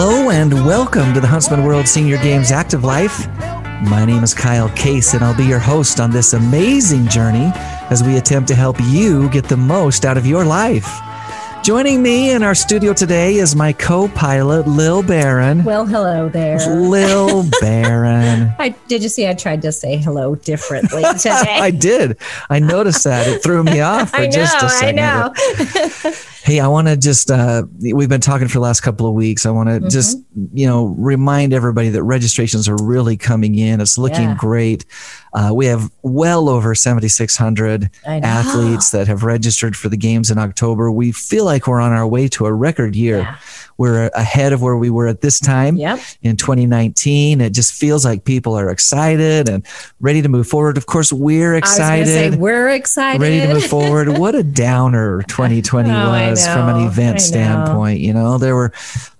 Hello and welcome to the Huntsman World Senior Games Active Life. My name is Kyle Case, and I'll be your host on this amazing journey as we attempt to help you get the most out of your life. Joining me in our studio today is my co-pilot, Lil Barron. Well, hello there. Lil Barron. I did you see I tried to say hello differently today? I did. I noticed that. It threw me off for I know, just a I second. know. Hey, I want to just, uh, we've been talking for the last couple of weeks. I want to Mm-hmm. just, you know, remind everybody that registrations are really coming in. It's looking Yeah. great. Uh, we have well over 7,600 athletes that have registered for the games in October. We feel like we're on our way to a record year. Yeah. We're ahead of where we were at this time Yep. in 2019. It just feels like people are excited and ready to move forward. Of course, we're I was excited say we're excited. ready to move forward. What a downer 2020 Oh, I was from an event know. standpoint. You know, there were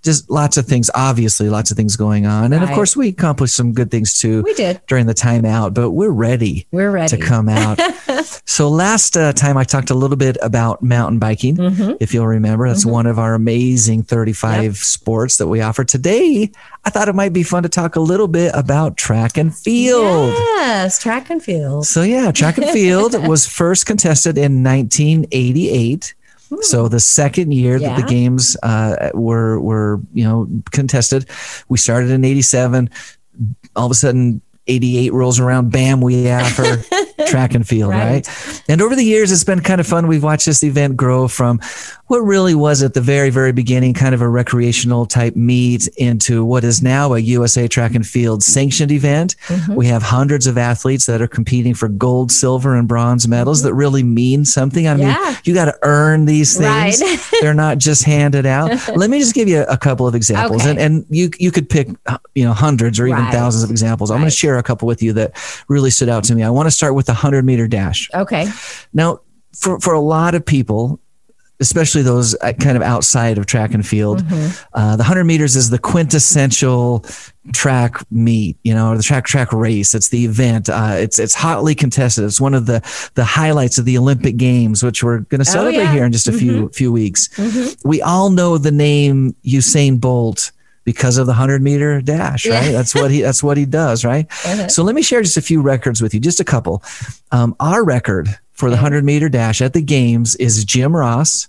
just lots of things, obviously, lots of things going on. And of course, we accomplished some good things too We did. during the timeout, but we're ready We're ready. to come out. so last uh, time I talked a little bit about mountain biking, Mhm. if you'll remember. That's Mhm. one of our amazing 35 sports that we offer. Today, I thought it might be fun to talk a little bit about track and field. Yes, track and field. So yeah, track and field was first contested in 1988. So the second year that the games uh, were were you know contested, we started in '87. All of a sudden, '88 rolls around. Bam, we have for track and field, right. Right. And over the years, it's been kind of fun. We've watched this event grow from what really was at the very very beginning, kind of a recreational type meet, into what is now a USA Track and Field sanctioned event. Mhm. We have hundreds of athletes that are competing for gold, silver, and bronze medals that really mean something. I mean, you got to earn these things. Right. They're not just handed out. Let me just give you a couple of examples, Okay. and and you you could pick you know hundreds or even Right. thousands of examples. I'm going to share a couple with you that really stood out to me. I want to start with the hundred meter dash. Okay. Now, for for a lot of people. Especially those uh, kind of outside of track and field, Mhm. uh, the 100 meters is the quintessential track meet, you know, or the track track race. It's the event. Uh, it's it's hotly contested. It's one of the the highlights of the Olympic Games, which we're going to celebrate Oh, yeah. here in just a few few weeks. Mhm. We all know the name Usain Bolt because of the 100 meter dash, Yeah. right? That's what he that's what he does, right? Uh-huh. So let me share just a few records with you, just a couple. Um, our record for the 100 meter dash at the games is Jim Ross.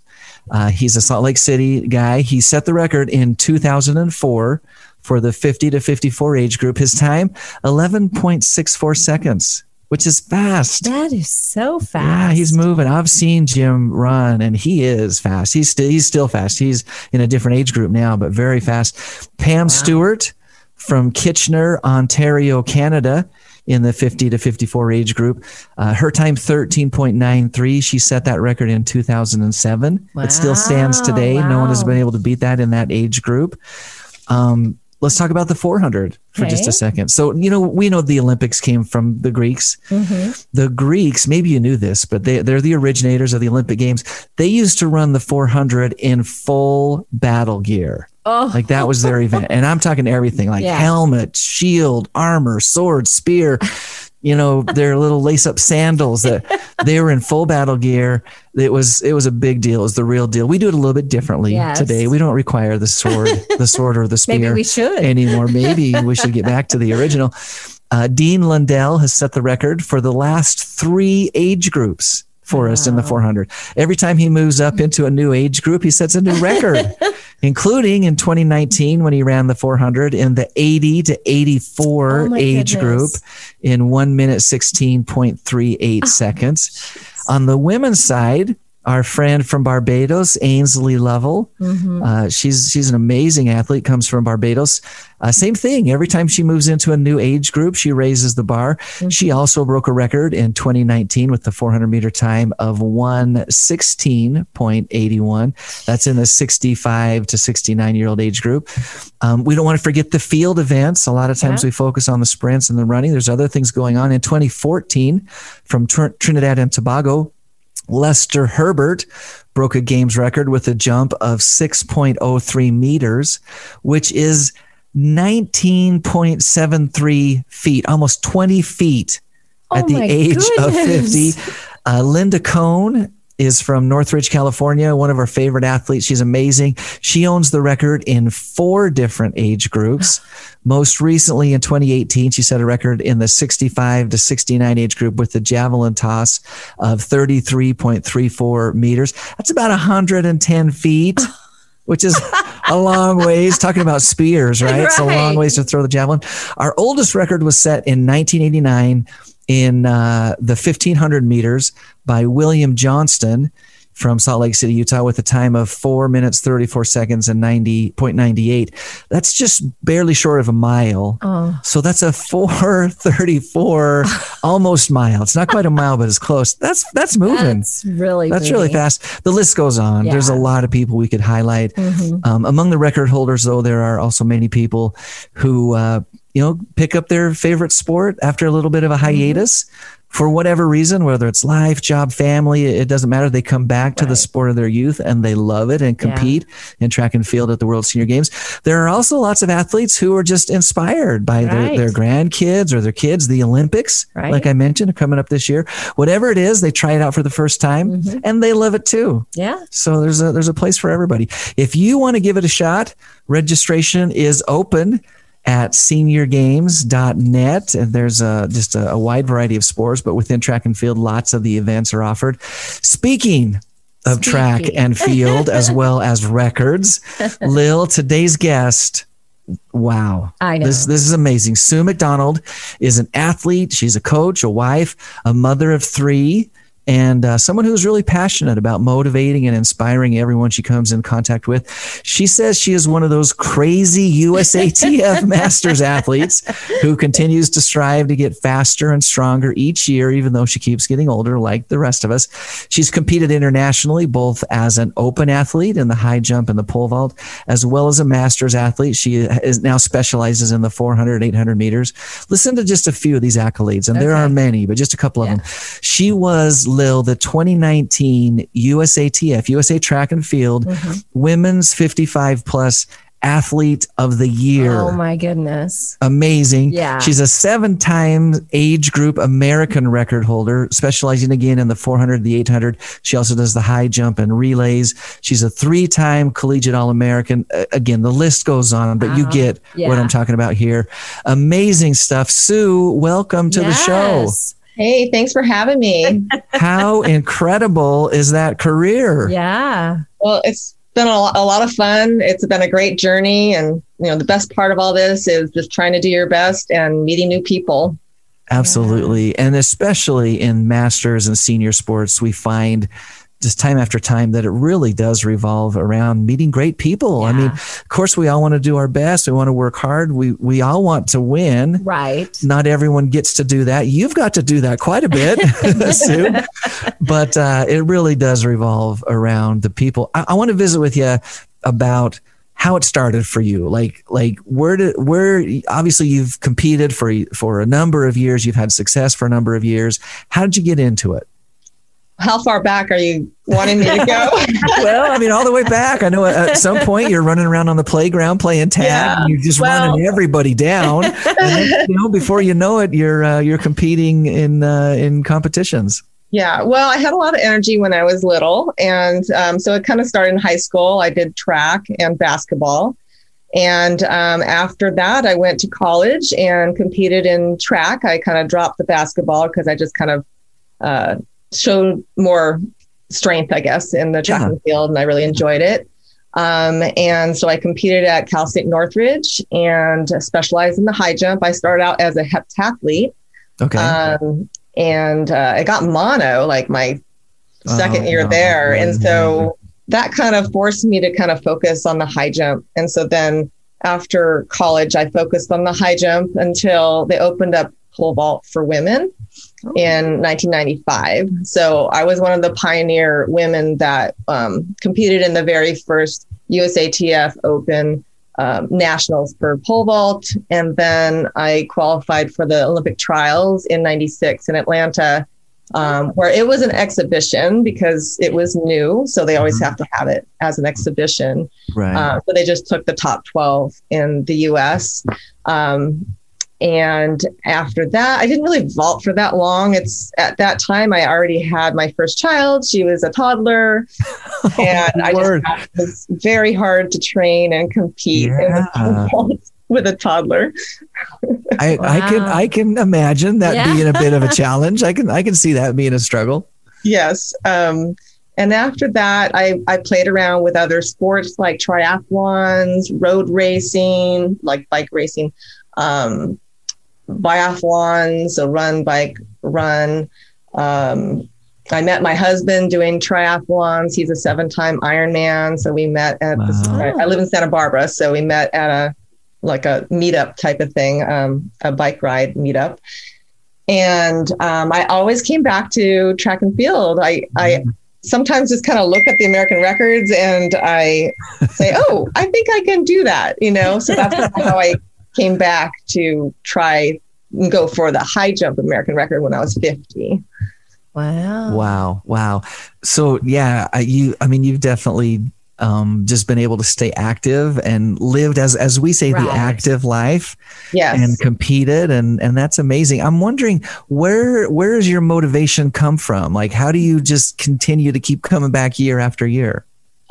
Uh, he's a Salt Lake City guy. He set the record in 2004 for the 50 to 54 age group. His time, 11.64 seconds, which is fast. That is so fast. Yeah, he's moving. I've seen Jim run, and he is fast. He's still he's still fast. He's in a different age group now, but very fast. Pam Stewart from Kitchener, Ontario, Canada, in the 50 to 54 age group. Uh, her time 13.93. She set that record in 2007. It still stands Wow, today. No one has been able to beat that in that age group. Um, let's talk about the 400 for just a second. So, you know, we know the Olympics came from the Greeks Mhm. the Greeks, maybe you knew this, but they, they're the originators of the Olympic Games. They used to run the 400 in full battle gear. Oh, Like that was their event. And I'm talking everything like Yeah. helmet, shield, armor, sword, spear, you know, their little lace up sandals that they were in full battle gear. It was, it was a big deal. It was the real deal. We do it a little bit differently Yes. today. We don't require the sword, the sword or the spear maybe we should. anymore. Maybe we should get back to the original. Uh, Dean Lundell has set the record for the last three age groups for us in the 400. Every time he moves up hmm. into a new age group, he sets a new record, including in 2019 when he ran the 400 in the 80 to 84 Oh age goodness. group in one minute 16.38 seconds. On the women's side, our friend from Barbados, Ainsley Lovell, Mhm. uh, she's she's an amazing athlete. Comes from Barbados. Uh, same thing. Every time she moves into a new age group, she raises the bar. Mm-hmm. She also broke a record in 2019 with the 400 meter time of 116.81. That's in the 65 to 69 year old age group. Um, we don't want to forget the field events. A lot of times Yeah. we focus on the sprints and the running. There's other things going on. In 2014, from Tr- Trinidad and Tobago, Lester Herbert broke a games record with a jump of 6.03 meters, which is 19.73 feet, almost 20 feet at Oh the age of 50. Uh, Linda Cohn is from Northridge, California, one of our favorite athletes. She's amazing. She owns the record in four different age groups. Most recently in 2018, she set a record in the 65 to 69 age group with the javelin toss of 33.34 meters. That's about 110 feet. Which is a long ways. Talking about spears, right? It's a long ways to throw the javelin. Our oldest record was set in 1989 in uh, the 1500 meters by William Johnston from Salt Lake City, Utah, with a time of four minutes, 34 seconds, and 90.98. That's just barely short of a mile. Oh, So that's a 434 almost mile. It's not quite a mile, but it's close. That's that's moving. that's really That's really fast. The list goes on. There's a lot of people we could highlight. Mhm. Um, among the record holders, though, there are also many people who, uh, you know, pick up their favorite sport after a little bit of a hiatus for whatever reason, whether it's life, job, family, it doesn't matter. They come back to the sport of their youth and they love it and Yeah. compete in track and field at the World Senior Games. There are also lots of athletes who are just inspired by their, Right. their grandkids or their kids. The Olympics, Right. like I mentioned, are coming up this year. Whatever it is, they try it out for the first time Mhm. and they love it too. Yeah. So there's a there's a place for everybody. If you want to give it a shot, registration is open at seniorgames.net and there's a, just a, a wide variety of sports but within track and field lots of the events are offered. Speaking of track and field as well as records lil today's guest wow. I know. this this is amazing. Sue mcdonald is an athlete. She's a coach a wife a mother of three and uh, someone who's really passionate about motivating and inspiring everyone she comes in contact with. She says she is one of those crazy USATF Masters athletes who continues to strive to get faster and stronger each year, even though she keeps getting older, like the rest of us. She's competed internationally, both as an open athlete in the high jump and the pole vault, as well as a Masters athlete. She is now specializes in the 400, 800 meters. Listen to just a few of these accolades, and there are many, but just a couple Yeah. of them. She was Lil, the 2019 USATF, USA Track and Field Mhm. Women's 55 Plus Athlete of the Year. Oh my goodness. Amazing. Yeah. She's a seven time age group American record holder, specializing again in the 400, the 800. She also does the high jump and relays. She's a three time collegiate All American. Again, the list goes on, but you Wow. get what I'm talking about here. Amazing stuff. Sue, welcome to the show. Yes. Hey, thanks for having me. How incredible is that career? Yeah. well, it's been a, lo- a lot of fun. It's been a great journey. And, you know, the best part of all this is just trying to do your best and meeting new people. Absolutely. And especially in masters and senior sports, we find just time after time that it really does revolve around meeting great people. I mean, of course, we all want to do our best. We want to work hard. We, we all want to win. Right. Not everyone gets to do that. You've got to do that quite a bit, Sue. But uh, it really does revolve around the people. I, I want to visit with you about how it started for you like like where did where obviously you've competed for for a number of years you've had success for a number of years how did you get into it How far back are you wanting me to go? well i mean all the way back i know at some point you're running around on the playground playing tag Yeah. and you're just Well- running everybody down and you know before you know it you're uh, you're competing in uh, in competitions Yeah, well, I had a lot of energy when I was little. And um, so it kind of started in high school. I did track and basketball. And um, after that, I went to college and competed in track. I kind of dropped the basketball because I just kind of uh, showed more strength, I guess, in the track Yeah. and field, and I really enjoyed it. Um, and so I competed at Cal State Northridge and specialized in the high jump. I started out as a heptathlete. okay Um, and uh, I got mono like my second Oh, year there. And so that kind of forced me to kind of focus on the high jump. And so then after college, I focused on the high jump until they opened up pole vault for women Oh. in 1995. So I was one of the pioneer women that um, competed in the very first USATF Open um, nationals for pole vault. And then I qualified for the Olympic trials in 96 in Atlanta, um, where it was an exhibition because it was new. So they always Mhm. have to have it as an exhibition. right Uh, so they just took the top 12 in the US. Um, and after that, I didn't really vault for that long. It's at that time I already had my first child. She was a toddler, and I just Word. found it was very hard to train and compete in the Yeah. with a toddler. I, I can I can imagine that Yeah. being a bit of a challenge. I can I can see that being a struggle. Yes. Um, and after that, I, I played around with other sports like triathlons, road racing, like bike racing, um, biathlons, a run, bike, run. Um, I met my husband doing triathlons. He's a seven time Ironman. So we met at, Wow. I live in Santa Barbara. So we met at a, like a meetup type of thing, um, a bike ride meetup. And um, I always came back to track and field. I, I sometimes just kind of look at the American records and I say, "Oh, I think I can do that," you know. So that's how I came back to try and go for the high jump American record when I was 50. Wow. Wow, wow. So yeah, I, you. I mean, you've definitely um, just been able to stay active and lived as as we say the active life Yes. and competed and and that's amazing. I'm wondering where where does your motivation come from? Like, how do you just continue to keep coming back year after year?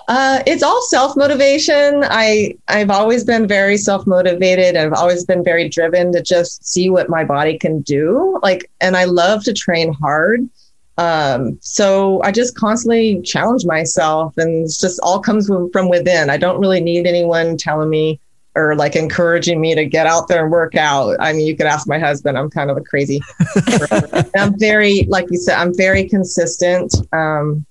Uh, it's all self motivation. I I've always been very self motivated. I've always been very driven to just see what my body can do. Like, and I love to train hard. Um, so I just constantly challenge myself, and it's just all comes from within. I don't really need anyone telling me or like encouraging me to get out there and work out. I mean, you could ask my husband. I'm kind of a crazy. I'm very, like you said, I'm very consistent. Um,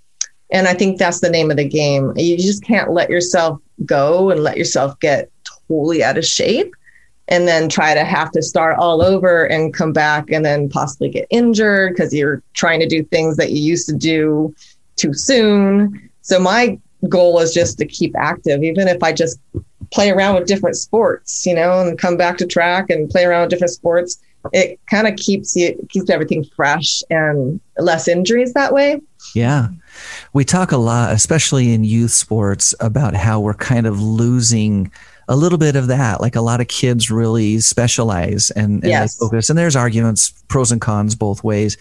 and I think that's the name of the game. You just can't let yourself go and let yourself get totally out of shape and then try to have to start all over and come back and then possibly get injured because you're trying to do things that you used to do too soon. So my goal is just to keep active, even if I just play around with different sports, you know, and come back to track and play around with different sports. It kind of keeps you keeps everything fresh and less injuries that way. Yeah. We talk a lot, especially in youth sports, about how we're kind of losing a little bit of that. Like a lot of kids really specialize and, and Yes. focus. And there's arguments, pros and cons both ways.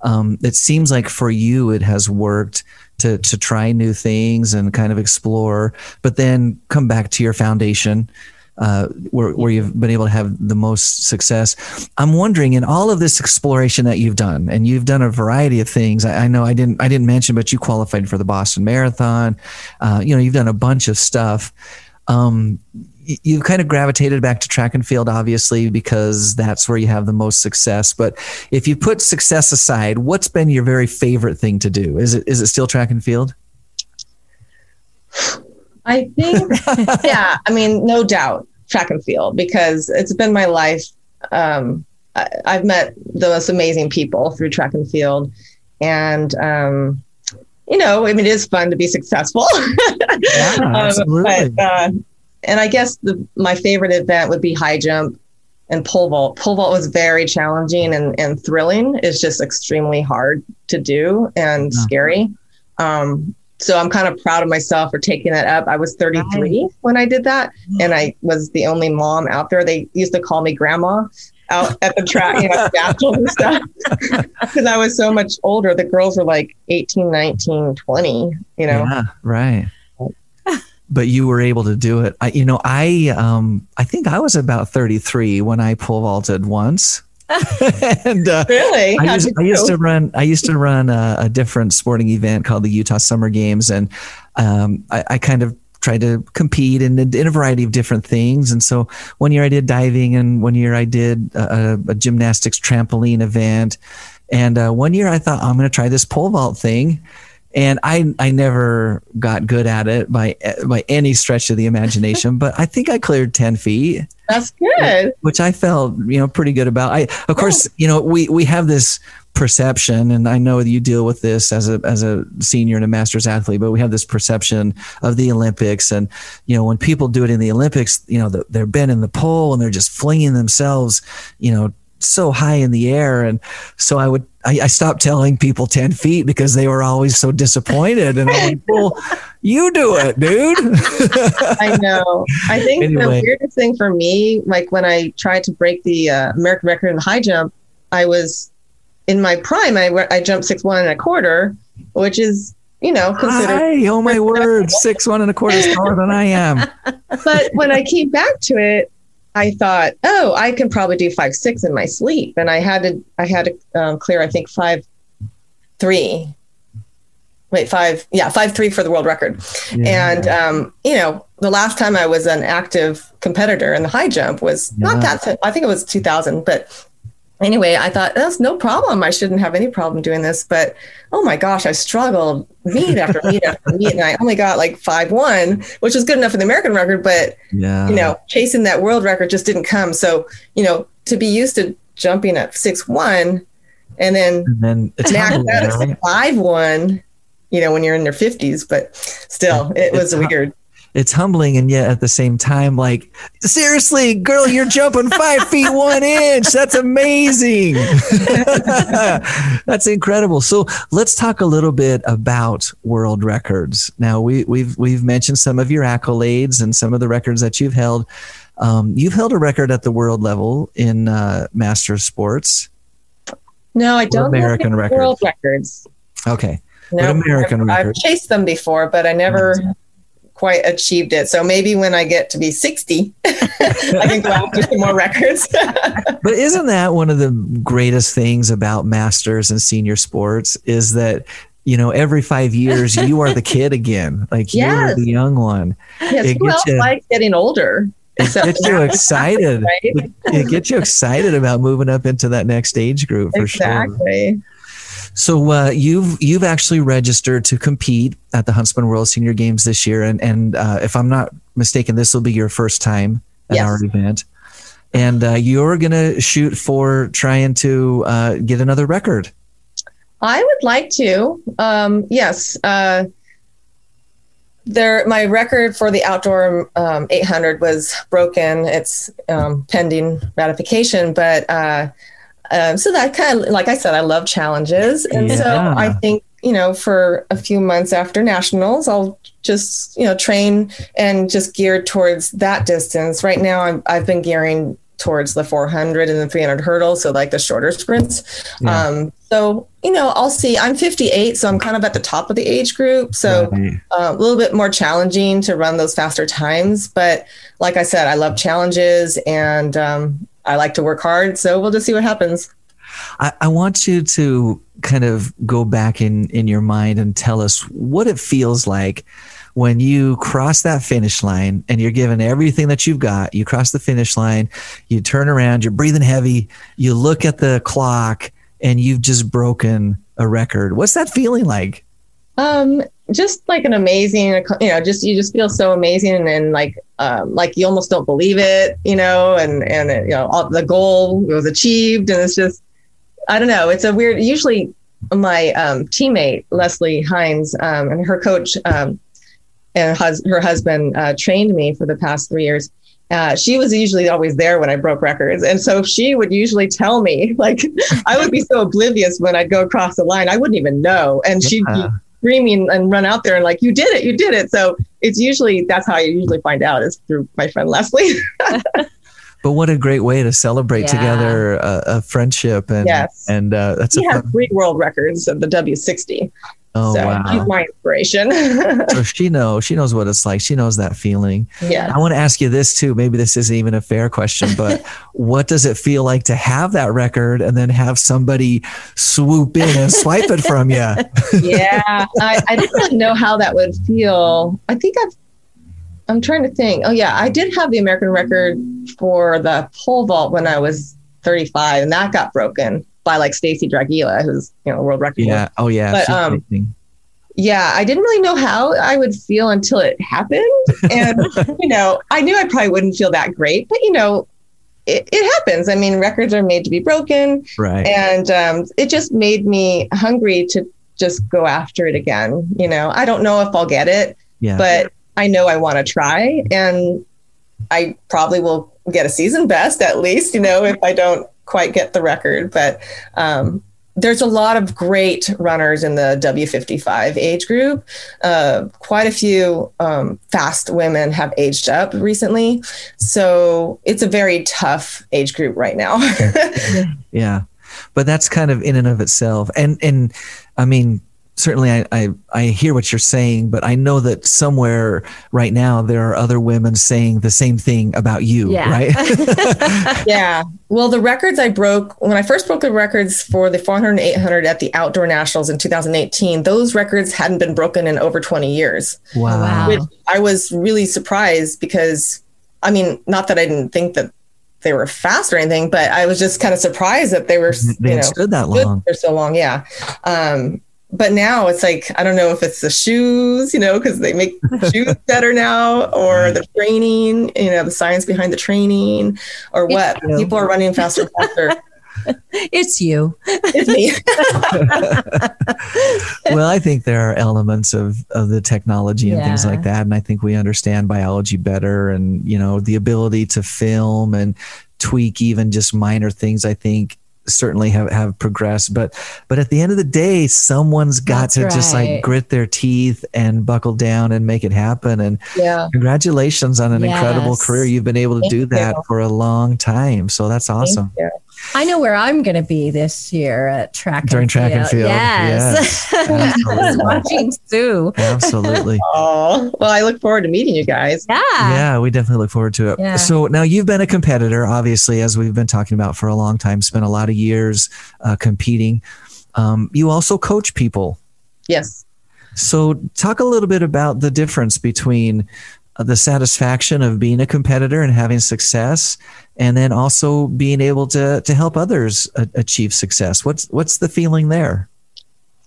Um, it seems like for you, it has worked to to try new things and kind of explore, but then come back to your foundation. Uh, where, where you've been able to have the most success. I'm wondering in all of this exploration that you've done, and you've done a variety of things. I, I know I didn't I didn't mention, but you qualified for the Boston Marathon. Uh, you know, you've done a bunch of stuff. Um, you've kind of gravitated back to track and field, obviously, because that's where you have the most success. But if you put success aside, what's been your very favorite thing to do? Is it is it still track and field? I think, yeah, I mean, no doubt, track and field, because it's been my life. Um, I, I've met the most amazing people through track and field. And, um, you know, I mean, it is fun to be successful. Yeah, Um, absolutely. but, uh, and I guess the, my favorite event would be high jump and pole vault. Pole vault was very challenging and, and thrilling. It's just extremely hard to do and Yeah. scary. Um, so I'm kind of proud of myself for taking that up. I was 33 when I did that, and I was the only mom out there. They used to call me grandma out at the track, you know, nationals and stuff, because I was so much older. The girls were like 18, 19, 20, you know. Yeah, right. But you were able to do it. I, you know, I um, I think I was about 33 when I pole vaulted once, and uh, Really? I used, I used to run. I used to run a, a different sporting event called the Utah Summer Games, and um, I, I kind of tried to compete in, in a variety of different things. And so one year I did diving, and one year I did a, a gymnastics trampoline event, and uh, one year I thought I'm going to try this pole vault thing. And I, I never got good at it by by any stretch of the imagination, but I think I cleared ten feet That's good. which I felt you know pretty good about. I of course you know we we have this perception, and I know that you deal with this as a as a senior and a masters athlete, but we have this perception of the Olympics, and you know when people do it in the Olympics, you know the, they're bending the pole and they're just flinging themselves, you know. So high in the air, and so I would I, I stopped telling people ten feet because they were always so disappointed, and I'm like, well, You do it, dude. I know. I think Anyway. the weirdest thing for me, like when I tried to break the uh, American record in the high jump, I was in my prime. I, I jumped six one and a quarter, which is you know considered. Hi, oh my word, six one and a quarter is taller than I am. but when I came back to it, I thought, oh, I can probably do five six in my sleep, and I had to I had to um, clear I think five three. Wait, five, yeah, five three for the world record. And um, you know, the last time I was an active competitor in the high jump was Yeah. not that. I think it was 2000. But anyway, I thought that's no problem. I shouldn't have any problem doing this. But oh my gosh, I struggled meet after meet after meet, and I only got like five one, which was good enough for the American record. But yeah, you know, chasing that world record just didn't come. So you know, to be used to jumping at six one, and then and then it's max humbling, right? five one. You know, when you're in your fifties, but still, it was It's- weird. It's humbling and yet at the same time like seriously girl you're jumping five feet one inch. That's amazing. That's incredible. So let's talk a little bit about world records. Now we, we've we've mentioned some of your accolades and some of the records that you've held. Um, you've held a record at the world level in uh, master sports. No, I don't. American any records. World records. okay. No, But American I've, I've chased them before, but I never quite achieved it. So maybe when I get to be 60, I can go after some more records. But isn't that one of the greatest things about masters and senior sports is that you know every five years you are the kid again, like you're the young one. yes, It who else you- likes getting older? It gets you excited. Right? It, it gets you excited about moving up into that next age group for sure. Exactly. So uh, you've you've actually registered to compete at the Huntsman World Senior Games this year, and and uh, if I'm not mistaken, this will be your first time at Yes. our event. And uh, you're gonna shoot for trying to uh, get another record. I would like to. Um, yes. Uh, there, my record for the outdoor um, 800 was broken. It's um, pending ratification, but uh, um, so that kind of, like I said, I love challenges, and so I think you know, for a few months after nationals, I'll just you know train and just geared towards that distance. Right now, I'm, I've been gearing towards the 400 and the 300 hurdles, so like the shorter sprints. Yeah. Um, so you know, I'll see. I'm 58, so I'm kind of at the top of the age group. So Right. uh, a little bit more challenging to run those faster times. But like I said, I love challenges and um, I like to work hard. So we'll just see what happens. I, I want you to kind of go back in in your mind and tell us what it feels like when you cross that finish line and you're given everything that you've got. You cross the finish line, you turn around, you're breathing heavy, you look at the clock, and you've just broken a record. What's that feeling like? Um, just like an amazing, you know, just you just feel so amazing, and, then like, um, like you almost don't believe it, you know, and and you know, all, the goal was achieved, and it's just, I don't know, it's a weird. Usually, my um, teammate Leslie Hines um, and her coach um, and hus- her husband uh, trained me for the past three years. Uh, she was usually always there when I broke records, and so she would usually tell me. Like, I would be so oblivious when I'd go across the line, I wouldn't even know, and she'd be Yeah. Screaming and run out there and like, you did it, you did it. So it's usually that's how you usually find out is through my friend Leslie. But what a great way to celebrate Yeah. together a, a friendship and Yes. and uh, that's a he has fun, three world records of the W60. Oh so wow. he's my inspiration. so she knows she knows what it's like. She knows that feeling. yeah. I want to ask you this too. Maybe this isn't even a fair question, but what does it feel like to have that record and then have somebody swoop in and swipe it from you? yeah. I, I didn't really know how that would feel. I think I've I'm trying to think. Oh yeah, I did have the American record for the pole vault when I was 35, and that got broken like Stacy Dragila, who's you know world record. Yeah. Oh yeah. But, um, yeah, I didn't really know how I would feel until it happened. And, you know, I knew I probably wouldn't feel that great, but, you know, it, it happens. I mean, records are made to be broken. right. And um, it just made me hungry to just go after it again. You know, I don't know if I'll get it, yeah. but I know I want to try. And I probably will get a season best at least, you know, if I don't quite get the record. But, um, there's a lot of great runners in the W55 age group. Uh, quite a few um, fast women have aged up recently. So it's a very tough age group right now. yeah. But that's kind of in and of itself. And, and I mean, certainly I, I, I hear what you're saying, but I know that somewhere right now there are other women saying the same thing about you, Yeah. right? yeah. Well, the records I broke when I first broke the records for the 400 and 800 at the Outdoor Nationals in 2018, those records hadn't been broken in over 20 years. wow. wow. which I was really surprised because, I mean, not that I didn't think that they were fast or anything, but I was just kind of surprised that they were, They you know, stood that long. for so long. Yeah. Um, but now it's like I don't know if it's the shoes, you know, because they make shoes better now, or mm-hmm. the training, you know, the science behind the training, or It's what. true. People are running faster and faster. it's you. it's me. well, I think there are elements of, of the technology and things like that. And I think we understand biology better and, you know, the ability to film and tweak even just minor things, I think certainly have, have progressed. But but at the end of the day, someone's got That's to just like grit their teeth and buckle down and make it happen. And yeah. congratulations on an incredible career. You've been able to Thank do that you. for a long time. So that's awesome. Thank you. I know where I'm going to be this year at track During and track and field. Yes. Absolutely. Watching Sue. Absolutely. Oh, well, I look forward to meeting you guys. Yeah. yeah, we definitely look forward to it. Yeah. So now you've been a competitor, obviously, as we've been talking about for a long time, spent a lot of years uh, competing. Um, you also coach people. Yes. So talk a little bit about the difference between the satisfaction of being a competitor and having success, and then also being able to to help others a- achieve success. What's what's the feeling there?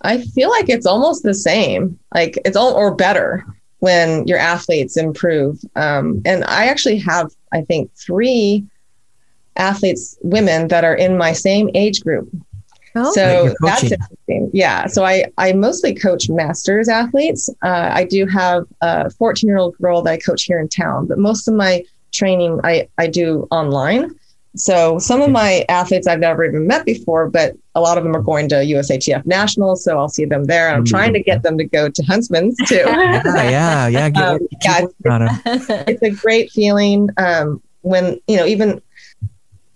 I feel like it's almost the same, like it's all or better when your athletes improve. Um, and I actually have, I think, three athletes, women that are in my same age group. Oh, So that's coaching. interesting. Yeah. So I, I mostly coach masters athletes. Uh, I do have a 14 year old girl that I coach here in town, but most of my training I, I do online. So some of my athletes I've never even met before, but a lot of them are going to USATF nationals. So I'll see them there. And I'm trying to get them to go to Huntsman's too. Yeah, yeah, yeah. Get, Um, yeah, working on 'em. it's a great feeling um, when you know even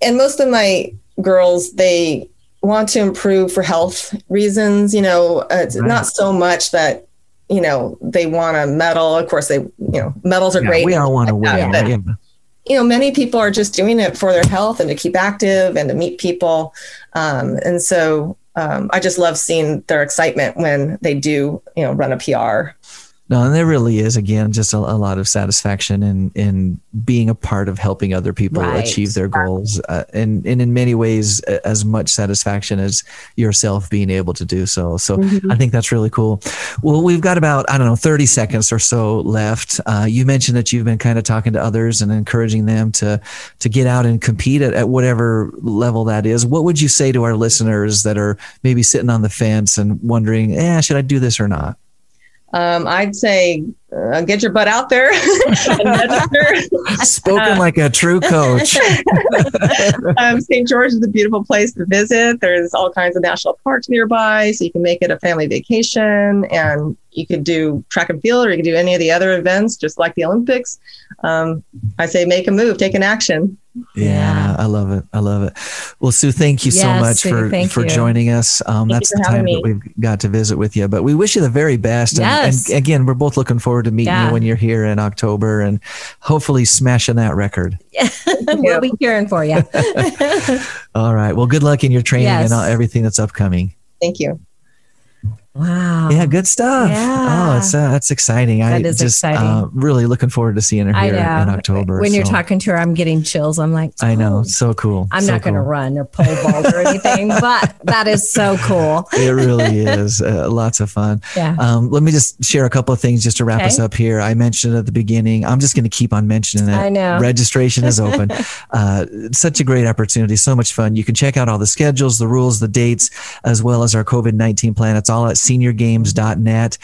and most of my girls they want to improve for health reasons you know uh, it's Right. not so much that you know they want a medal of course they you know medals are Yeah, great we all want to like win. that, Yeah. but, you know many people are just doing it for their health and to keep active and to meet people um, and so um, i just love seeing their excitement when they do you know run a pr No, and there really is again just a, a lot of satisfaction in in being a part of helping other people Right. achieve their goals, uh, and and in many ways as much satisfaction as yourself being able to do so. So I think that's really cool. Well, we've got about I don't know thirty seconds or so left. Uh, you mentioned that you've been kind of talking to others and encouraging them to to get out and compete at, at whatever level that is. What would you say to our listeners that are maybe sitting on the fence and wondering, eh, should I do this or not? Um, I'd say uh, get your butt out there and register. Spoken like a true coach. um, St. George is a beautiful place to visit. There's all kinds of national parks nearby, so you can make it a family vacation, and you could do track and field, or you could do any of the other events, just like the Olympics. Um, I say make a move, take an action. Yeah, Yeah. I love it. I love it. Well, Sue, thank you so much Sue, for for you. joining us. Um, Thank you that's for the time having that we've got to visit with you. But we wish you the very best. And, Yes. and again, we're both looking forward to meeting Yeah. you when you're here in October and hopefully smashing that record. Yeah. we'll be cheering for you. All right. Well, good luck in your training Yes. and all, everything that's upcoming. Thank you. Wow. Yeah, good stuff. Yeah. Oh, it's uh, that's exciting. I That is just exciting. Uh, really looking forward to seeing her I here know. in October. When you're talking to her, I'm getting chills. I'm like, I know, oh, so cool. I'm so not going to run or pole vault or anything, but that is so cool. It really is uh, lots of fun. Yeah. Um, let me just share a couple of things just to wrap Okay. us up here. I mentioned at the beginning, I'm just going to keep on mentioning it. I know. Registration is open. uh, such a great opportunity, so much fun. You can check out all the schedules, the rules, the dates, as well as our COVID 19 plan. It's all at seniorgames.net.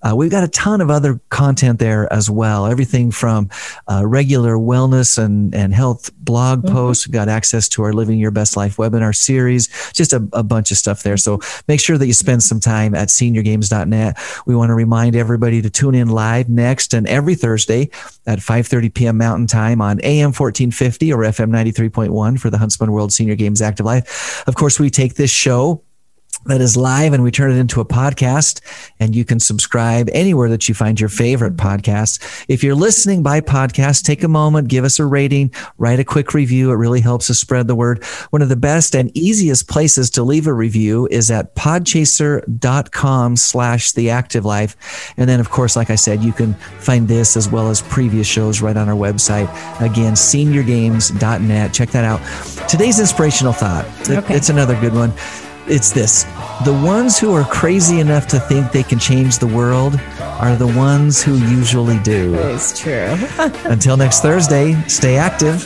Uh, we've got a ton of other content there as well. Everything from uh, regular wellness and, and health blog mm-hmm. posts. We've got access to our Living Your Best Life webinar series, just a, a bunch of stuff there. So make sure that you spend some time at seniorgames.net. We want to remind everybody to tune in live next and every Thursday at 5.30 p.m. Mountain Time on AM 1450 or FM 93.1 for the Huntsman World Senior Games Active Life. Of course, we take this show that is live and we turn it into a podcast and you can subscribe anywhere that you find your favorite podcasts. If you're listening by podcast, take a moment, give us a rating, write a quick review. It really helps us spread the word. One of the best and easiest places to leave a review is at podchaser.com slash the active life. And then of course, like I said, you can find this as well as previous shows right on our website. Again, seniorgames.net. Check that out. Today's inspirational thought. Okay. It's another good one it's this the ones who are crazy enough to think they can change the world are the ones who usually do. It's true. Until next Thursday, stay active.